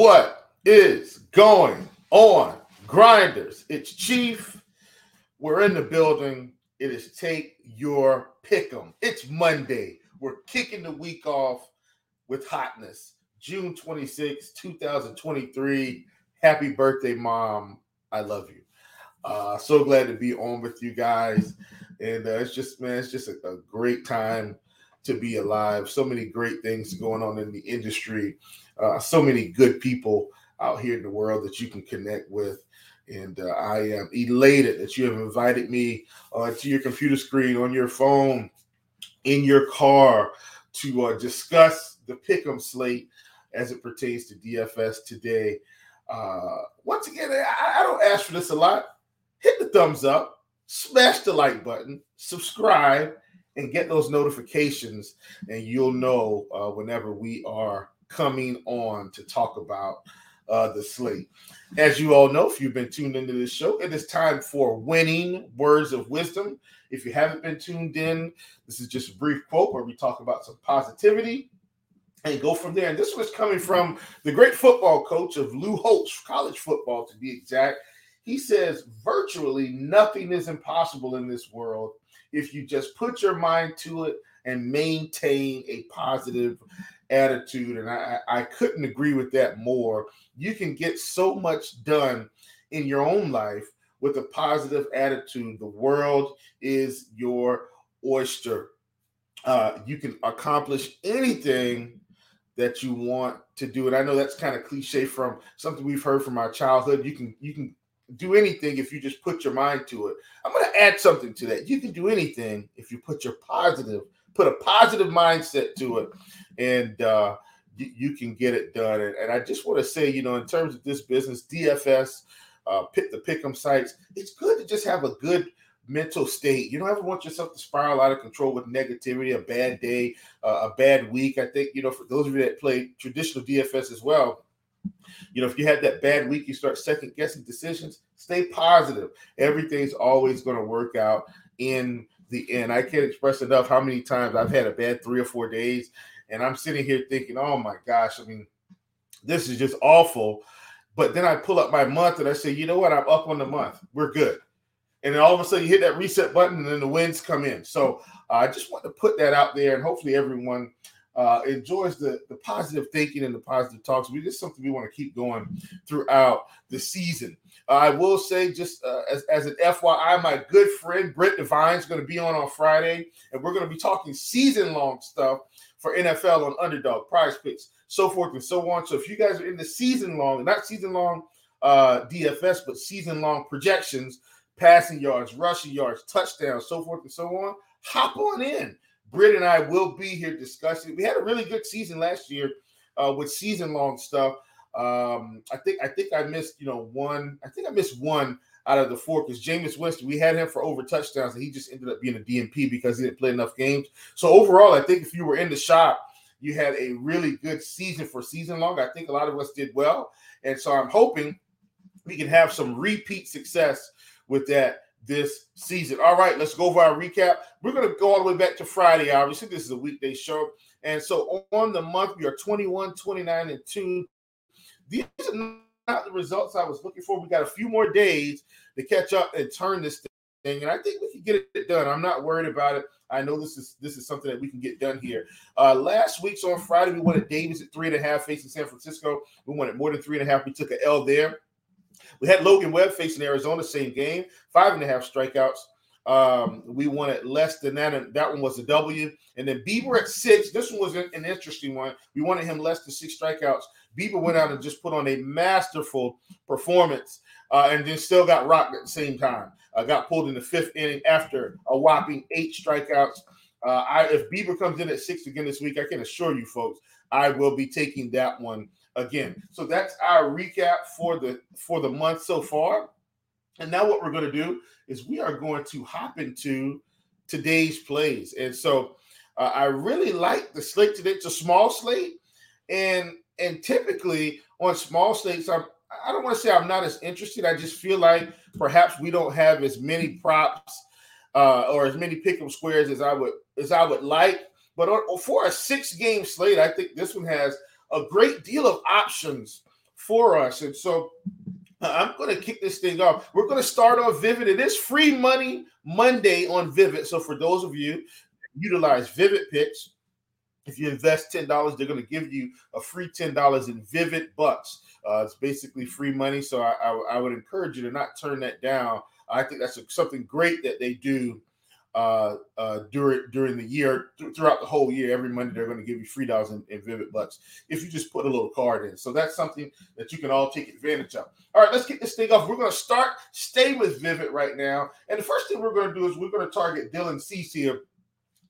What is going on, grinders? It's Chief. We're in the building. It is take your pick 'em. It's Monday. We're kicking the week off with hotness. June 26, 2023. Happy birthday, mom. I love you. Uh, so glad to be on with you guys. And uh, it's just, man, it's just a, a great time to be alive. So many great things going on in the industry. Uh, so many good people out here in the world that you can connect with. And uh, I am elated that you have invited me uh, to your computer screen, on your phone, in your car to uh, discuss the Pick'em slate as it pertains to DFS today. Uh, once again, I, I don't ask for this a lot. Hit the thumbs up, smash the like button, subscribe, and get those notifications, and you'll know uh, whenever we are coming on to talk about uh, the slate. As you all know, if you've been tuned into this show, it is time for winning words of wisdom. If you haven't been tuned in, this is just a brief quote where we talk about some positivity and go from there. And this was coming from the great football coach of Lou Holtz, college football to be exact. He says, virtually nothing is impossible in this world if you just put your mind to it and maintain a positive attitude. And I, I couldn't agree with that more. You can get so much done in your own life with a positive attitude. The world is your oyster. Uh, you can accomplish anything that you want to do. And I know that's kind of cliche from something we've heard from our childhood. You can you can do anything if you just put your mind to it. I'm going to add something to that. You can do anything if you put your positive, put a positive mindset to it, and uh, you, you can get it done. And, and I just want to say, you know, in terms of this business, DFS, uh, pick the pick'em sites, it's good to just have a good mental state. You don't ever want yourself to spiral out of control with negativity, a bad day, uh, a bad week. I think, you know, for those of you that play traditional DFS as well, you know, if you had that bad week, you start second guessing decisions, stay positive. Everything's always going to work out in the end. I can't express enough how many times I've had a bad three or four days, and I'm sitting here thinking, oh my gosh, I mean, this is just awful. But then I pull up my month and I say, you know what? I'm up on the month. We're good. And then all of a sudden you hit that reset button and then the winds come in. So uh, I just want to put that out there and hopefully everyone uh, enjoys the, the positive thinking and the positive talks. We just something we want to keep going throughout the season. Uh, I will say, just uh, as, as an FYI, my good friend Brent Devine is going to be on on Friday, and we're going to be talking season long stuff for NFL on Underdog, Prize Picks, so forth and so on. So if you guys are in the season long, not season long uh, DFS, but season long projections, passing yards, rushing yards, touchdowns, so forth and so on, hop on in. Britt and I will be here discussing. We had a really good season last year uh, with season long stuff. Um, I think I think I missed you know one. I think I missed one out of the four because Jameis Winston. We had him for over touchdowns, and he just ended up being a DMP because he didn't play enough games. So overall, I think if you were in the shop, you had a really good season for season long. I think a lot of us did well, and so I'm hoping we can have some repeat success with that this season. All right, let's go over our recap. We're going to go all the way back to Friday. Obviously, this is a weekday show. And so on the month, we are 21, 29, and 2. These are not the results I was looking for. We got a few more days to catch up and turn this thing. And I think we can get it done. I'm not worried about it. I know this is this is something that we can get done here. Uh, last week's on Friday, we wanted Davis at three and a half facing San Francisco. We wanted more than three and a half. We took an L there. We had Logan Webb facing Arizona, same game, five and a half strikeouts. Um, we wanted less than that, and that one was a W. And then Bieber at six. This one was an, interesting one. We wanted him less than six strikeouts. Bieber went out and just put on a masterful performance, uh, and then still got rocked at the same time. Uh, got pulled in the fifth inning after a whopping eight strikeouts. Uh, I, if Bieber comes in at six again this week, I can assure you, folks, I will be taking that one again. So that's our recap for the for the month so far. And now what we're going to do is we are going to hop into today's plays. And so uh, I really like the slate today. It's a small slate, and and typically on small slates, I'm I don't want to say I'm not as interested. I just feel like perhaps we don't have as many props uh, or as many pick'em squares as I would as I would like. But on, for a six game slate, I think this one has a great deal of options for us. And so I'm going to kick this thing off. We're going to start on Vivid. It is free money Monday on Vivid. So for those of you utilize Vivid Picks, if you invest $10, they're going to give you a free $10 in Vivid Bucks. Uh, it's basically free money. So I, I, I, would encourage you to not turn that down. I think that's something great that they do uh, uh, during during the year, th- throughout the whole year. Every Monday, they're going to give you free dollars in, in Vivid Bucks if you just put a little card in. So that's something that you can all take advantage of. All right, let's get this thing off. We're going to start, stay with Vivid right now. And the first thing we're going to do is we're going to target Dylan Cease here.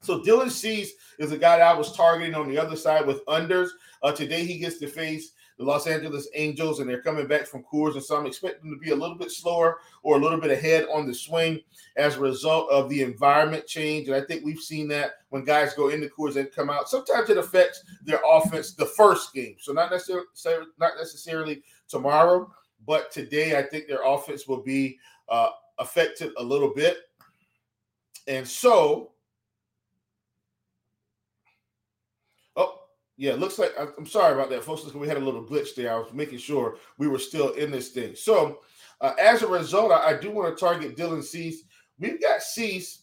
So Dylan Cease is a guy that I was targeting on the other side with unders. Uh, today he gets to face the Los Angeles Angels, and they're coming back from Coors, and so I'm expecting them to be a little bit slower or a little bit ahead on the swing as a result of the environment change. And I think we've seen that when guys go into Coors and come out. Sometimes it affects their offense the first game, so not necessarily not necessarily tomorrow, but today I think their offense will be uh, affected a little bit. And so Yeah, looks like I'm sorry about that, folks. We had a little glitch there. I was making sure we were still in this thing. So, uh, as a result, I, I do want to target Dylan Cease. We've got Cease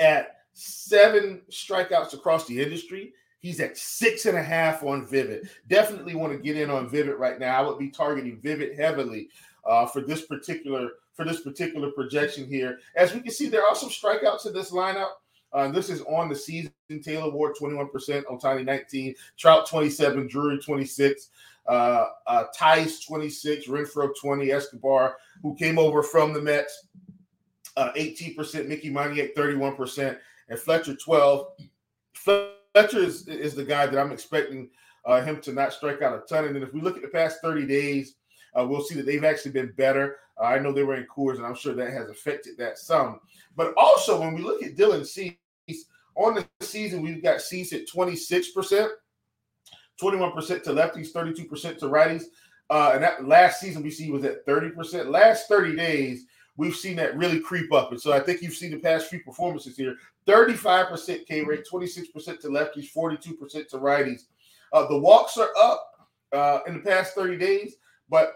at seven strikeouts across the industry. He's at six and a half on Vivid. Definitely want to get in on Vivid right now. I would be targeting Vivid heavily uh, for this particular for this particular projection here. As we can see, there are some strikeouts in this lineup. Uh, this is on the season. Taylor Ward 21%, Ohtani 19, Trout 27, Drury 26, uh, uh, Thaiss 26, Renfroe 20, Escobar, who came over from the Mets, uh, 18%, Mickey Moniak 31%, and Fletcher 12. Fletcher is, is the guy that I'm expecting uh, him to not strike out a ton. And then if we look at the past 30 days, uh, we'll see that they've actually been better. Uh, I know they were in Coors, and I'm sure that has affected that some. But also, when we look at Dylan Cease, on the season, we've got Cease at 26%, 21% to lefties, 32% to righties. Uh, and that last season we see was at 30%. Last 30 days, we've seen that really creep up. And so I think you've seen the past few performances here 35% K rate, 26% to lefties, 42% to righties. Uh, the walks are up uh, in the past 30 days, but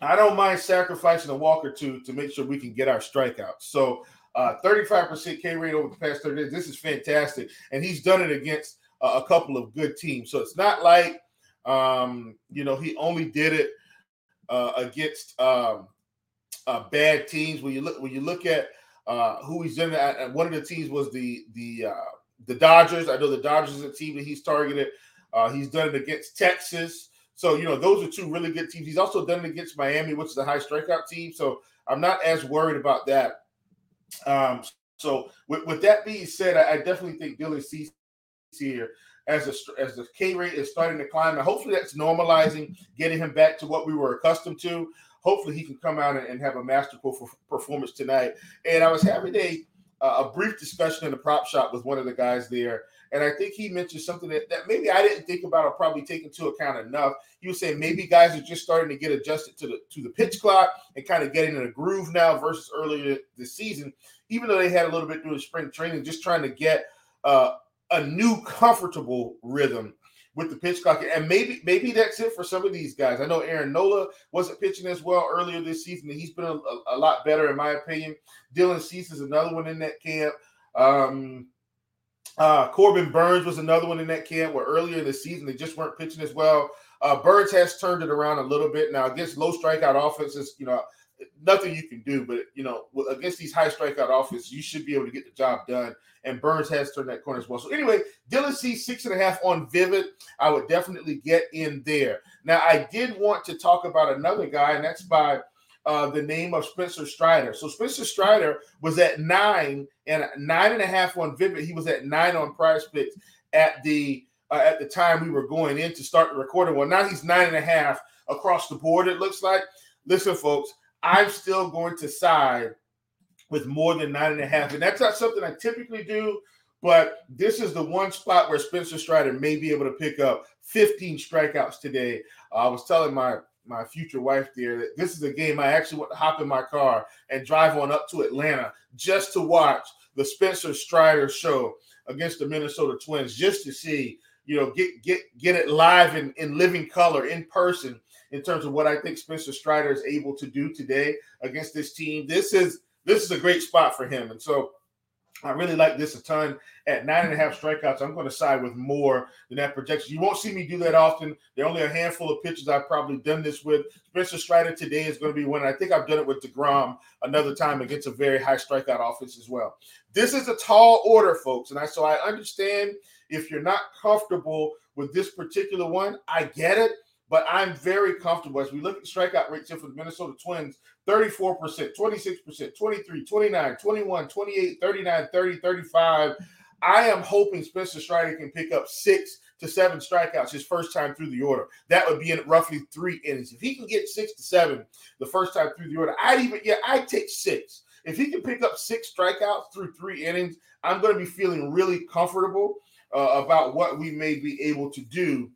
I don't mind sacrificing a walk or two to make sure we can get our strikeouts. So uh, 35% K rate over the past 30 days. This is fantastic. And he's done it against uh, a couple of good teams. So it's not like, um, you know, he only did it uh, against um, uh, bad teams. When you look, when you look at uh, who he's done at, one of the teams was the the uh, the Dodgers. I know the Dodgers is a team that he's targeted. he's done it against Texas. So you know those are two really good teams. He's also done it against Miami, which is a high strikeout team. So I'm not as worried about that. Um, so with, with that being said, I, I definitely think Dylan Cease here as a, as the K rate is starting to climb, and hopefully that's normalizing, getting him back to what we were accustomed to. Hopefully he can come out and, and have a masterful performance tonight. And I was having a a brief discussion in the prop shop with one of the guys there, and I think he mentioned something that, that maybe I didn't think about or probably take into account enough. He was saying maybe guys are just starting to get adjusted to the to the pitch clock and kind of getting in a groove now versus earlier this season, even though they had a little bit through the spring training, just trying to get uh, a new comfortable rhythm with the pitch clock. And maybe maybe that's it for some of these guys. I know Aaron Nola wasn't pitching as well earlier this season, and he's been a, a, lot better in my opinion. Dylan Cease is another one in that camp. Um, uh, Corbin Burnes was another one in that camp where earlier in the season they just weren't pitching as well. Uh, Burnes has turned it around a little bit now against low strikeout offenses. You know, nothing you can do, but you know, against these high strikeout offenses, you should be able to get the job done. And Burns has turned that corner as well. So anyway, Dylan Cease six and a half on Vivid. I would definitely get in there. Now, I did want to talk about another guy, and that's by uh, the name of Spencer Strider. So Spencer Strider was at nine and nine and a half on Vivid. He was at nine on Prize Picks at the uh, at the time we were going in to start the recording. Well, now he's nine and a half across the board. It looks like. Listen, folks, I'm still going to side with more than nine and a half, and that's not something I typically do. But this is the one spot where Spencer Strider may be able to pick up 15 strikeouts today. Uh, I was telling my my future wife there that this is a game I actually want to hop in my car and drive on up to Atlanta just to watch the Spencer Strider show against the Minnesota Twins, just to see, you know, get get get it live in, in living color in person in terms of what I think Spencer Strider is able to do today against this team. This is this is a great spot for him, and so I really like this a ton. At nine and a half strikeouts, I'm going to side with more than that projection. You won't see me do that often. There are only a handful of pitches I've probably done this with. Spencer Strider today is going to be one. I think I've done it with DeGrom another time against a very high strikeout offense as well. This is a tall order, folks. And I so I understand if you're not comfortable with this particular one, I get it. But I'm very comfortable as we look at strikeout rates here for the Minnesota Twins 34%, 26%, 23, 29, 21, 28, 39, 30, 35. I am hoping Spencer Strider can pick up six to seven strikeouts his first time through the order. That would be in roughly three innings. If he can get six to seven the first time through the order, I'd even, yeah, I'd take six. If he can pick up six strikeouts through three innings, I'm going to be feeling really comfortable uh, about what we may be able to do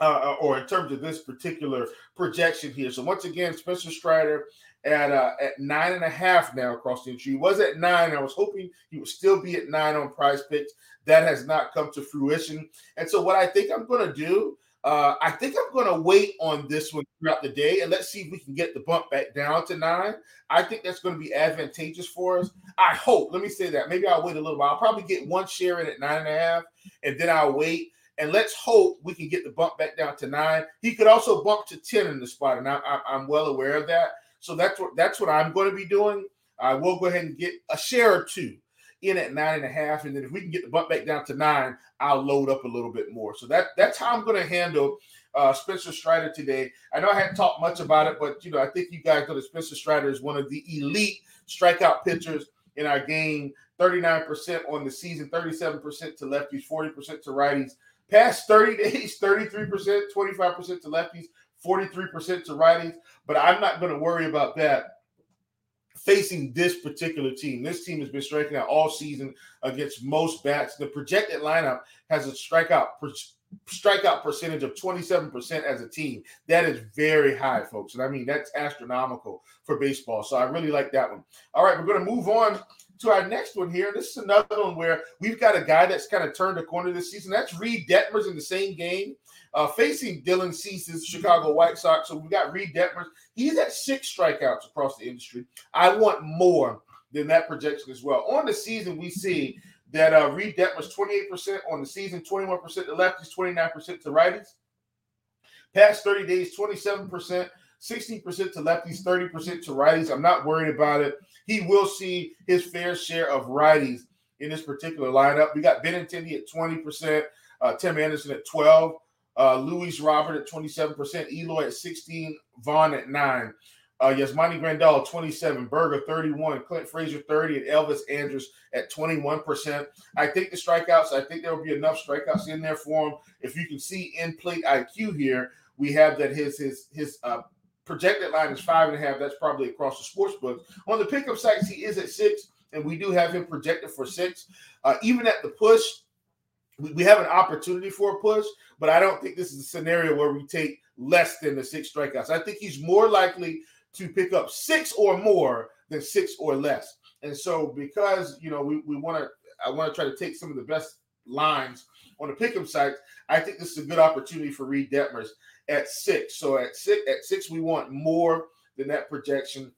uh, uh, or in terms of this particular projection here. So once again, Spencer Strider at uh, at nine and a half now across the entry. He was at nine. I was hoping he would still be at nine on Prize Picks. That has not come to fruition. And so what I think I'm going to do, uh, I think I'm going to wait on this one throughout the day, and let's see if we can get the bump back down to nine. I think that's going to be advantageous for us. I hope. Let me say that. Maybe I'll wait a little while. I'll probably get one share in at nine and a half, and then I'll wait and let's hope we can get the bump back down to nine. He could also bump to 10 in the spot, and I, am well aware of that. So that's what that's what I'm going to be doing. I will go ahead and get a share or two in at nine and a half, and then if we can get the bump back down to nine, I'll load up a little bit more. So that that's how I'm going to handle uh, Spencer Strider today. I know I hadn't talked much about it, but you know I think you guys know that Spencer Strider is one of the elite strikeout pitchers in our game. 39% on the season, 37% to lefties, 40% to righties. Past 30 days, 33%, 25% to lefties, 43% to righties. But I'm not going to worry about that facing this particular team. This team has been striking out all season against most bats. The projected lineup has a strikeout per, strikeout percentage of 27% as a team. That is very high, folks. And I mean, that's astronomical for baseball. So I really like that one. All right, we're going to move on to our next one here. This is another one where we've got a guy that's kind of turned a corner this season. That's Reid Detmers in the same game, uh, facing Dylan Cease's Chicago White Sox. So we got Reid Detmers. He's at six strikeouts across the industry. I want more than that projection as well. On the season, we see that uh, Reid Detmers 28% on the season, 21% to lefties, 29% to righties. Past 30 days, 27%. 16% to lefties, 30% to righties. I'm not worried about it. He will see his fair share of righties in this particular lineup. We got Benintendi at 20%, uh, Tim Anderson at 12, uh, Luis Robert at 27%, Eloy at 16, Vaughn at 9. Uh, Yasmani Grandal, 27, Burger, 31, Clint Frazier, 30, and Elvis Andrus at 21%. I think the strikeouts, I think there will be enough strikeouts in there for him. If you can see in plate IQ here, we have that his his his uh, projected line is five and a half. That's probably across the sports books. On the pickup sites, he is at six, and we do have him projected for six. Uh, even at the push, we, we have an opportunity for a push, but I don't think this is a scenario where we take less than the six strikeouts. I think he's more likely to pick up six or more than six or less. And so, because you know, we, we want to, I want to try to take some of the best lines on the pick'em sites. I think this is a good opportunity for Reid Detmers at six. So at six, at six, we want more than that projection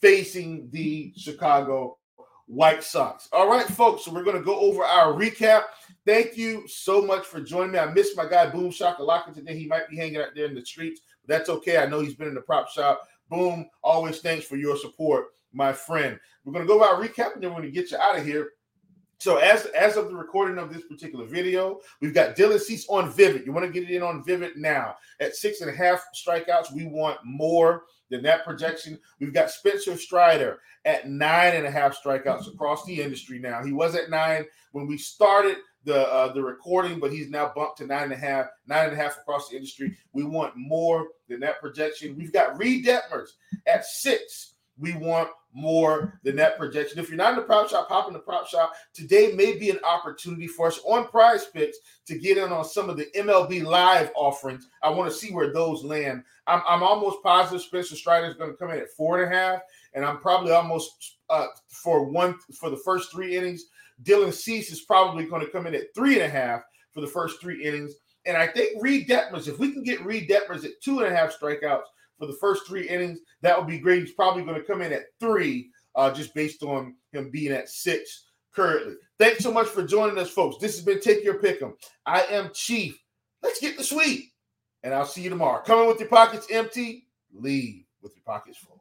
facing the Chicago White Sox. All right, folks. So we're going to go over our recap. Thank you so much for joining me. I missed my guy Boom Shakalaka today. He might be hanging out there in the streets, but that's okay. I know he's been in the prop shop. Boom. Always thanks for your support, my friend. We're going to go over our recap and we're going to get you out of here. So as as of the recording of this particular video, we've got Dylan Cease on Vivid. You want to get it in on Vivid now at six and a half strikeouts. We want more than that projection. We've got Spencer Strider at nine and a half strikeouts across the industry now. He was at nine when we started the uh, the recording, but he's now bumped to nine and a half, nine and a half across the industry. We want more than that projection. We've got Reid Detmers at six. We want more than that projection. If you're not in the prop shop, hop in the prop shop. Today may be an opportunity for us on prize picks to get in on some of the MLB live offerings. I want to see where those land. I'm, I'm almost positive Spencer Strider is going to come in at four and a half, and I'm probably almost uh, for one for the first three innings. Dylan Cease is probably going to come in at three and a half for the first three innings. And I think Reid Detmers, if we can get Reid Detmers at two and a half strikeouts for the first three innings, that would be great. He's probably going to come in at three, uh, just based on him being at six currently. Thanks so much for joining us, folks. This has been Take Your Pick'em. I am Chief. Let's get the sweet. And I'll see you tomorrow. Coming with your pockets empty, leave with your pockets full.